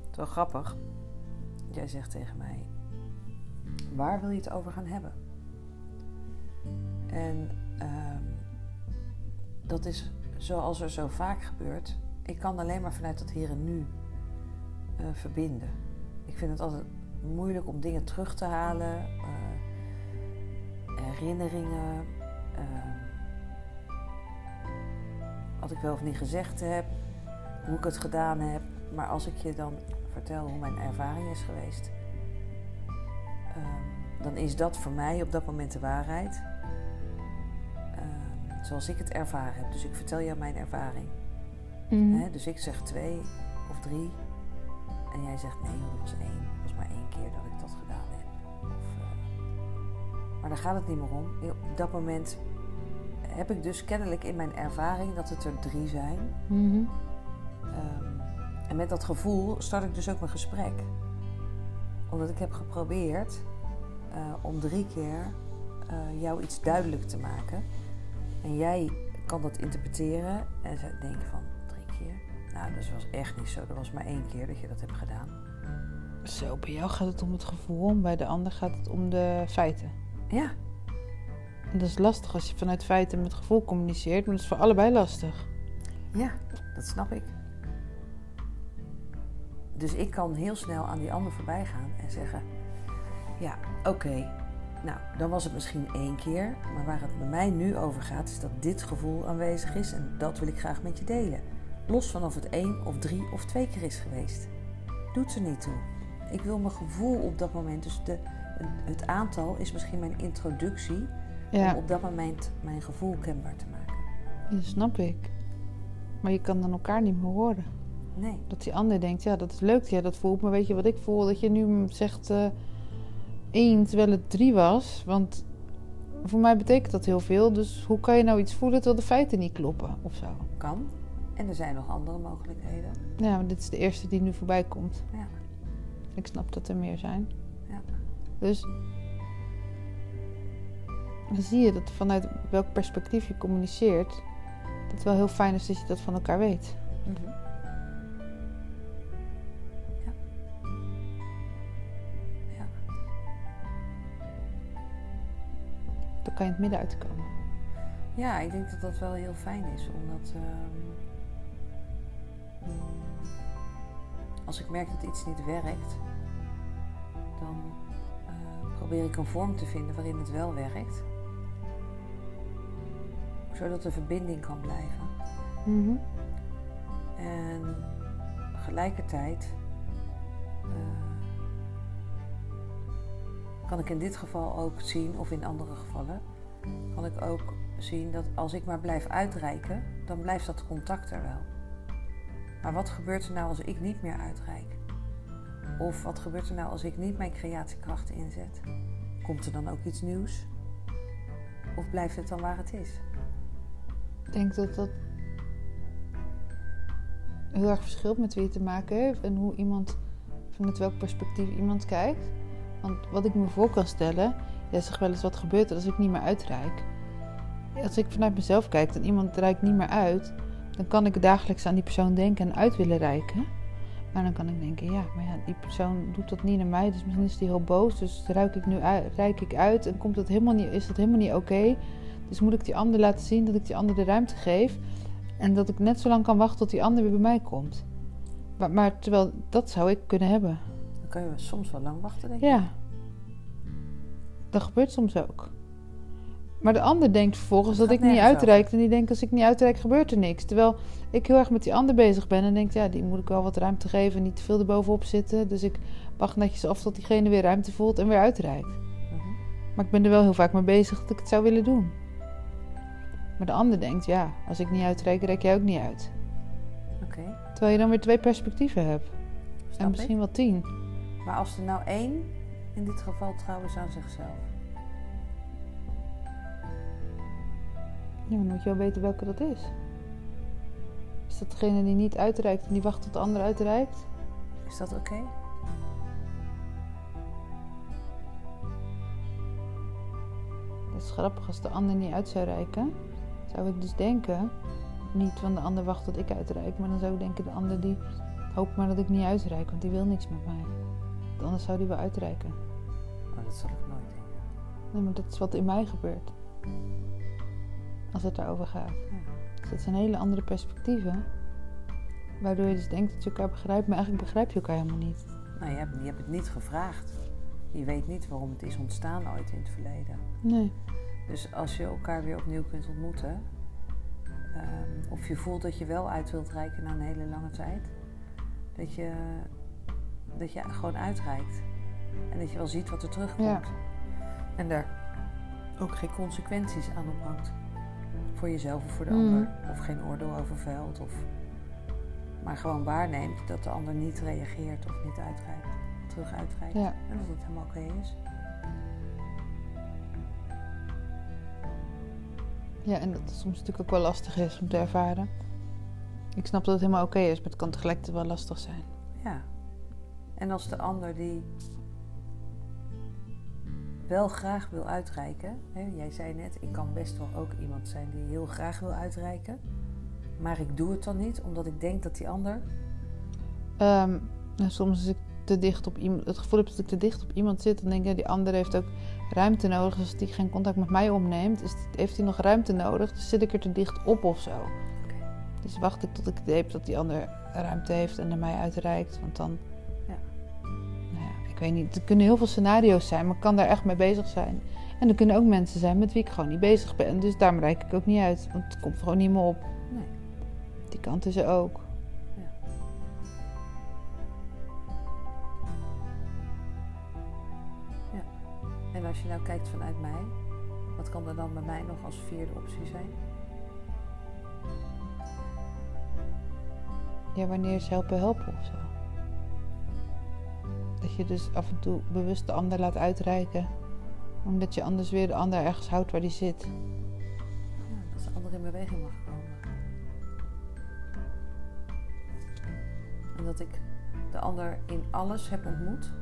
Het is wel grappig. Jij zegt tegen mij: waar wil je het over gaan hebben? En ehm, dat is zoals er zo vaak gebeurt. Ik kan alleen maar vanuit het hier en nu eh, verbinden. Ik vind het altijd moeilijk om dingen terug te halen, eh, herinneringen, eh, wat ik wel of niet gezegd heb, hoe ik het gedaan heb. Maar als ik je dan vertel hoe mijn ervaring is geweest, ehm, dan is dat voor mij op dat moment de waarheid. Ehm, zoals ik het ervaren heb. Dus ik vertel jou mijn ervaring. Mhm. Dus ik zeg twee of drie. En jij zegt nee, dat was één. Dat was maar één keer dat ik dat gedaan heb. Of, eh, maar daar gaat het niet meer om. Op dat moment heb ik dus kennelijk in mijn ervaring dat het er drie zijn. Mhm. Ehm, en met dat gevoel start ik dus ook mijn gesprek. Omdat ik heb geprobeerd eh, om drie keer eh, jou iets duidelijk te maken. En jij kan dat interpreteren en ze denken van drie keer. Nou, dat was echt niet zo. Dat was maar één keer dat je dat hebt gedaan. Zo, bij jou gaat het om het gevoel, en bij de ander gaat het om de feiten. Ja, dat is lastig als je vanuit feiten met gevoel communiceert, maar dat is voor allebei lastig. ja, dat snap ik. Dus ik kan heel snel aan die ander voorbij gaan en zeggen: Ja, oké. Nou, dan was het misschien één keer. Maar waar het bij mij nu over gaat, is dat dit gevoel aanwezig is. En dat wil ik graag met je delen. Los van of het één of drie of twee keer is geweest. Doet er niet toe. Ik wil mijn gevoel op dat moment. Dus de, het aantal is misschien mijn introductie. Ja, Om op dat moment mijn gevoel kenbaar te maken. dat snap ik. Maar je kan dan elkaar niet meer horen. Nee. Dat die ander denkt, ja, dat is leuk dat jij dat voelt. Maar weet je wat ik voel? Dat je nu zegt eh één terwijl het drie was. Want voor mij betekent dat heel veel. Dus hoe kan je nou iets voelen terwijl de feiten niet kloppen of zo? Kan. En er zijn nog andere mogelijkheden. Ja, maar dit is de eerste die nu voorbij komt. Ja. Ik snap dat er meer zijn. Ja. Dus dan zie je dat vanuit welk perspectief je communiceert, dat het wel heel fijn is dat je dat van elkaar weet. Mhm. Ja. Ja. Dan kan je in het midden uitkomen. Ja, ik denk dat dat wel heel fijn is, omdat ehm, als ik merk dat iets niet werkt, dan eh, probeer ik een vorm te vinden waarin het wel werkt, zodat de verbinding kan blijven. Mhm. En tegelijkertijd eh, kan ik in dit geval ook zien, of in andere gevallen, kan ik ook zien dat als ik maar blijf uitreiken, dan blijft dat contact er wel. Maar wat gebeurt er nou als ik niet meer uitreik? Of wat gebeurt er nou als ik niet mijn creatiekracht inzet? Komt er dan ook iets nieuws? Of blijft het dan waar het is? Ik denk dat dat heel erg verschilt met wie je te maken heeft en hoe iemand, vanuit welk perspectief iemand kijkt. Want wat ik me voor kan stellen, jij zegt wel eens wat gebeurt er als ik niet meer uitreik. Als ik vanuit mezelf kijk en iemand reikt niet meer uit, dan kan ik dagelijks aan die persoon denken en uit willen reiken. Maar dan kan ik denken, ja, maar ja, die persoon doet dat niet naar mij, dus misschien is die heel boos. Dus ruik ik nu uit, reik ik uit en komt dat helemaal niet, is dat helemaal niet oké. Dus moet ik die ander laten zien dat ik die ander de ruimte geef. En dat ik net zo lang kan wachten tot die ander weer bij mij komt. Maar, maar terwijl, dat zou ik kunnen hebben. Dan kun je soms wel lang wachten, denk ik. Ja. Dat gebeurt soms ook. Maar de ander denkt vervolgens dat ik niet uitreik. En die denkt als ik niet uitreik gebeurt er niks. Terwijl ik heel erg met die ander bezig ben. En denk ja, die moet ik wel wat ruimte geven. En niet te veel erbovenop zitten. Dus ik wacht netjes af tot diegene weer ruimte voelt en weer uitreikt. Mhm. Maar ik ben er wel heel vaak mee bezig dat ik het zou willen doen. Maar de ander denkt, ja, als ik niet uitreik, reik jij ook niet uit. Oké, Terwijl je dan weer twee perspectieven hebt. snap en ik. misschien wel tien. Maar als er nou één, in dit geval trouwens aan zichzelf. Ja, dan moet je wel weten welke dat is. Is dat degene die niet uitreikt en die wacht tot de ander uitreikt? Is dat oké? Dat is grappig, als de ander niet uit zou reiken, zou ik dus denken niet van de ander wacht tot ik uitreik. Maar dan zou ik denken, de ander die hoopt maar dat ik niet uitreik, want die wil niks met mij. Want anders zou die wel uitreiken. Maar dat zal ik nooit denken. Nee, maar dat is wat in mij gebeurt. Als het daarover gaat. Dus dat zijn hele andere perspectieven. Waardoor je dus denkt dat je elkaar begrijpt, maar eigenlijk begrijp je elkaar helemaal niet. Nou, je hebt, je hebt het niet gevraagd. Je weet niet waarom het is ontstaan ooit in het verleden. Nee. Dus als je elkaar weer opnieuw kunt ontmoeten, ehm, of je voelt dat je wel uit wilt reiken na een hele lange tijd, dat je, dat je gewoon uitreikt. En dat je wel ziet wat er terugkomt. Ja. En daar ook geen consequenties aan ophangt. Voor jezelf of voor de Mhm. ander. Of geen oordeel over veld. Of, maar gewoon waarneemt dat de ander niet reageert of niet uitreikt. Terug uitreikt. Ja. En dat het helemaal oké is. Ja, en dat het soms natuurlijk ook wel lastig is om te ervaren. Ik snap dat het helemaal oké is, maar het kan tegelijkertijd wel lastig zijn. Ja. En als de ander die wel graag wil uitreiken. Hè, jij zei net, ik kan best wel ook iemand zijn die heel graag wil uitreiken. Maar ik doe het dan niet, omdat ik denk dat die ander... Ehm, en soms als ik te dicht op iemand, het gevoel heb dat ik te dicht op iemand zit, dan denk ik, ja, die ander heeft ook ruimte nodig. Dus als die geen contact met mij opneemt, is, heeft hij nog ruimte nodig. Dus zit ik er te dicht op of zo. Dus wacht ik tot ik het heb dat die ander ruimte heeft en naar mij uitreikt. Want dan. Ja. Nou ja, ik weet niet. Er kunnen heel veel scenario's zijn, maar ik kan daar echt mee bezig zijn. En er kunnen ook mensen zijn met wie ik gewoon niet bezig ben. Dus daarom reik ik ook niet uit. Want het komt gewoon niet meer op. Nee. Die kant is er ook. En als je nou kijkt vanuit mij, wat kan er dan bij mij nog als vierde optie zijn? Ja, wanneer is helpen helpen of zo. Dat je dus af en toe bewust de ander laat uitreiken. Omdat je anders weer de ander ergens houdt waar die zit. Ja, dat de ander in beweging mag komen. En dat ik de ander in alles heb ontmoet.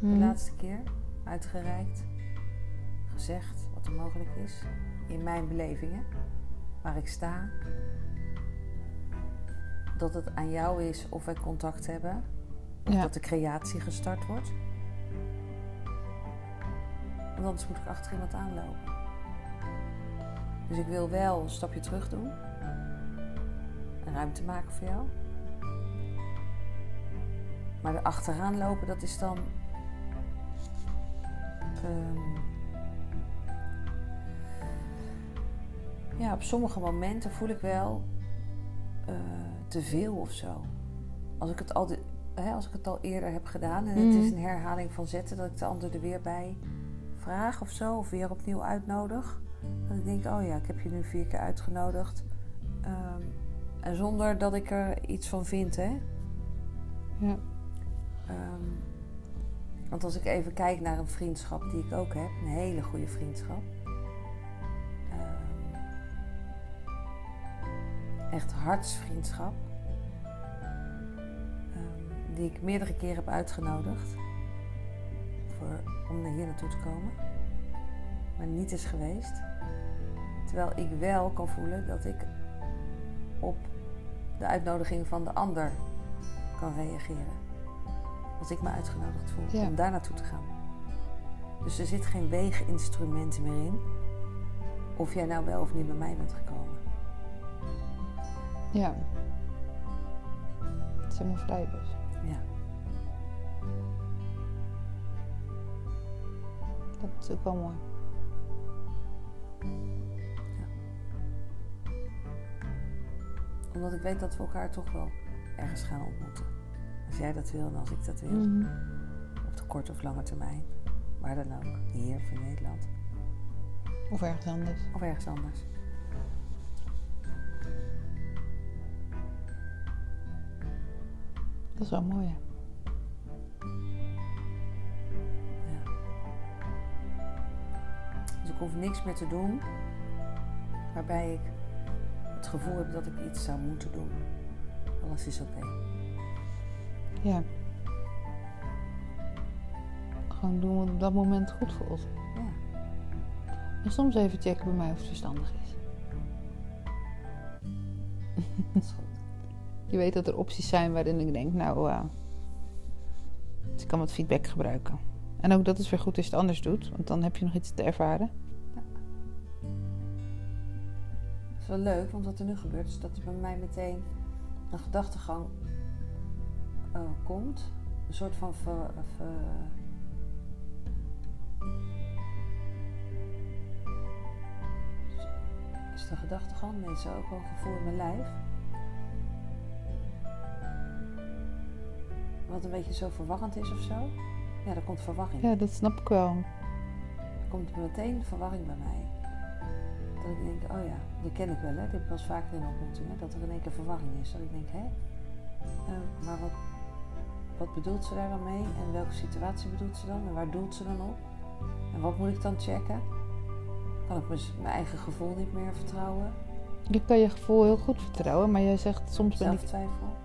De Mhm. laatste keer uitgereikt, gezegd wat er mogelijk is in mijn belevingen, waar ik sta. Dat het aan jou is of wij contact hebben, of Ja. dat de creatie gestart wordt. Want anders moet ik achter iemand aanlopen. Dus ik wil wel een stapje terug doen, en ruimte maken voor jou. Maar er achteraan lopen, dat is dan Ehm, ja, op sommige momenten voel ik wel eh, te veel of zo. Als ik, het al de- hè, als ik het al eerder heb gedaan en het Mhm. is een herhaling van zetten, dat ik de ander er weer bij vraag of zo, of weer opnieuw uitnodig. Dat ik denk, oh ja, ik heb je nu vier keer uitgenodigd. Ehm, en zonder dat ik er iets van vind, hè. Ja. Ehm, want als ik even kijk naar een vriendschap die ik ook heb, een hele goede vriendschap. Ehm, echt hartsvriendschap. Ehm, die ik meerdere keren heb uitgenodigd voor, om naar hier naartoe te komen. Maar niet is geweest. Terwijl ik wel kan voelen dat ik op de uitnodiging van de ander kan reageren als ik me uitgenodigd voel Ja. om daar naartoe te gaan. Dus er zit geen weeginstrument meer in. Of jij nou wel of niet bij mij bent gekomen. Ja. Het is helemaal vrij dus. Ja. Dat is ook wel mooi. Omdat ik weet dat we elkaar toch wel ergens gaan ontmoeten. Als jij dat wil en als ik dat wil. Mhm. Op de korte of lange termijn. Waar dan ook. Hier of in Nederland. Of ergens anders. Of ergens anders. Dat is wel mooi. hè? Ja. Dus ik hoef niks meer te doen waarbij ik het gevoel heb dat ik iets zou moeten doen. Alles is oké. Ja. Gewoon doen wat op dat moment goed voelt. Ja. En soms even checken bij mij of het verstandig is. Dat is goed. Je weet dat er opties zijn waarin ik denk, nou, eh, dus ik kan wat feedback gebruiken. En ook dat is weer goed als je het anders doet, want dan heb je nog iets te ervaren. Dat is wel leuk, want wat er nu gebeurt is dat er bij mij meteen een gedachtegang eh, komt. Een soort van ver, ver- Is een gedachtegang? Nee, is ook wel een gevoel in mijn lijf. Wat een beetje zo verwarrend is of zo. Ja, er komt verwarring. Ja, dat snap ik wel. Er komt meteen verwarring bij mij. Dat ik denk, oh ja, die ken ik wel, hè. Dit heb ik wel eens vaker in ontmoetingen. Dat er in één keer verwarring is. Dat ik denk, hè, eh, maar wat, wat bedoelt ze daar dan mee? En welke situatie bedoelt ze dan? En waar doelt ze dan op? En wat moet ik dan checken? Kan ik mijn eigen gevoel niet meer vertrouwen? Je kan je gevoel heel goed vertrouwen, maar jij zegt soms ben ik,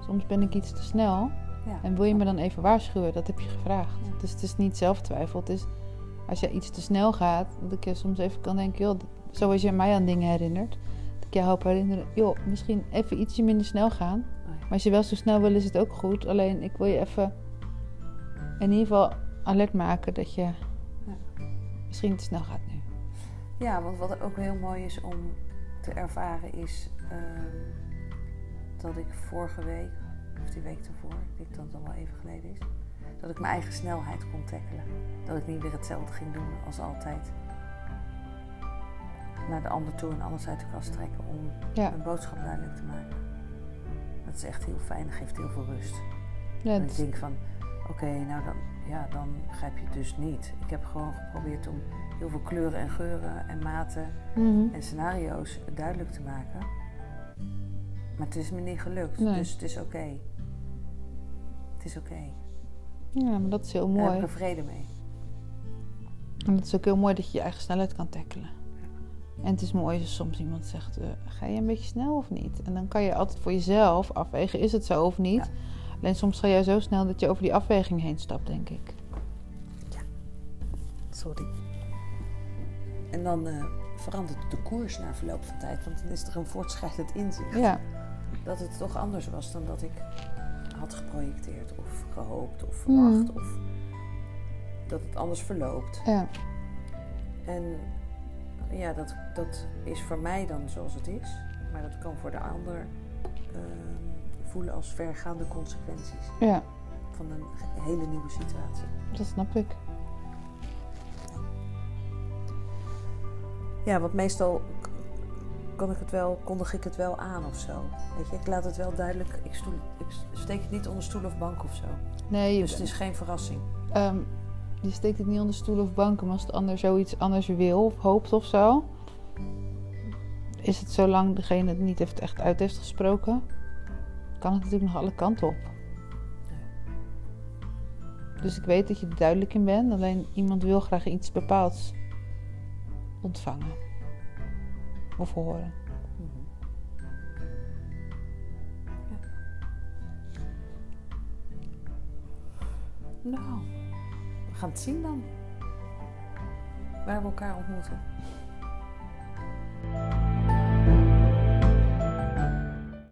soms ben ik iets te snel. Ja. En wil je me dan even waarschuwen? Dat heb je gevraagd. Ja. Dus het is niet zelftwijfel. Het is als je iets te snel gaat, dat ik je soms even kan denken, joh, zoals je mij aan dingen herinnert. Dat ik je hoop herinneren, joh, misschien even ietsje minder snel gaan. Maar als je wel zo snel wil, is het ook goed. Alleen ik wil je even in ieder geval alert maken dat je misschien te snel gaat nu. Ja, want wat ook heel mooi is om te ervaren is ehm, dat ik vorige week, of die week ervoor, ik denk dat het al wel even geleden is, dat ik mijn eigen snelheid kon tackelen. Dat ik niet weer hetzelfde ging doen als altijd. Naar de ander toe en alles uit de kast trekken om Ja, een boodschap duidelijk te maken. Dat is echt heel fijn, dat geeft heel veel rust. ja En ik denk van, oké, nou dan, ja, dan begrijp je het dus niet. Ik heb gewoon geprobeerd om heel veel kleuren en geuren en maten Mhm. en scenario's duidelijk te maken. Maar het is me niet gelukt, Nee. dus het is oké. Het is oké. ja, maar dat is heel Daar heb mooi. ik er vrede mee. En het is ook heel mooi dat je je eigen snelheid kan tackelen. En het is mooi als soms iemand zegt, eh, ga je een beetje snel of niet? En dan kan je altijd voor jezelf afwegen, is het zo of niet? Ja. Alleen soms ga jij zo snel dat je over die afweging heen stapt, denk ik. Sorry. En dan eh, verandert de koers na verloop van tijd, want dan is er een voortschrijdend inzicht. Ja, Dat het toch anders was dan dat ik had geprojecteerd of gehoopt of verwacht. Mhm. Of dat het anders verloopt. ja, En ja, dat, dat is voor mij dan zoals het is. Maar dat kan voor de ander ehm, voelen als vergaande consequenties ja, van een hele nieuwe situatie. dat snap ik. Ja, want meestal kan ik het wel, kondig ik het wel aan of zo. Weet je, ik laat het wel duidelijk. Ik, stoel, ik steek het niet onder stoel of bank of zo. Nee, je, Dus het is geen verrassing. ehm, je steekt het niet onder stoel of banken, maar als de ander zoiets anders wil of hoopt of zo, is het zolang degene het niet heeft, echt uit heeft gesproken, kan het natuurlijk nog alle kanten op. Dus ik weet dat je er duidelijk in bent, alleen iemand wil graag iets bepaalds ontvangen of horen. Ja. Nou, gaan het zien dan. Waar we elkaar ontmoeten.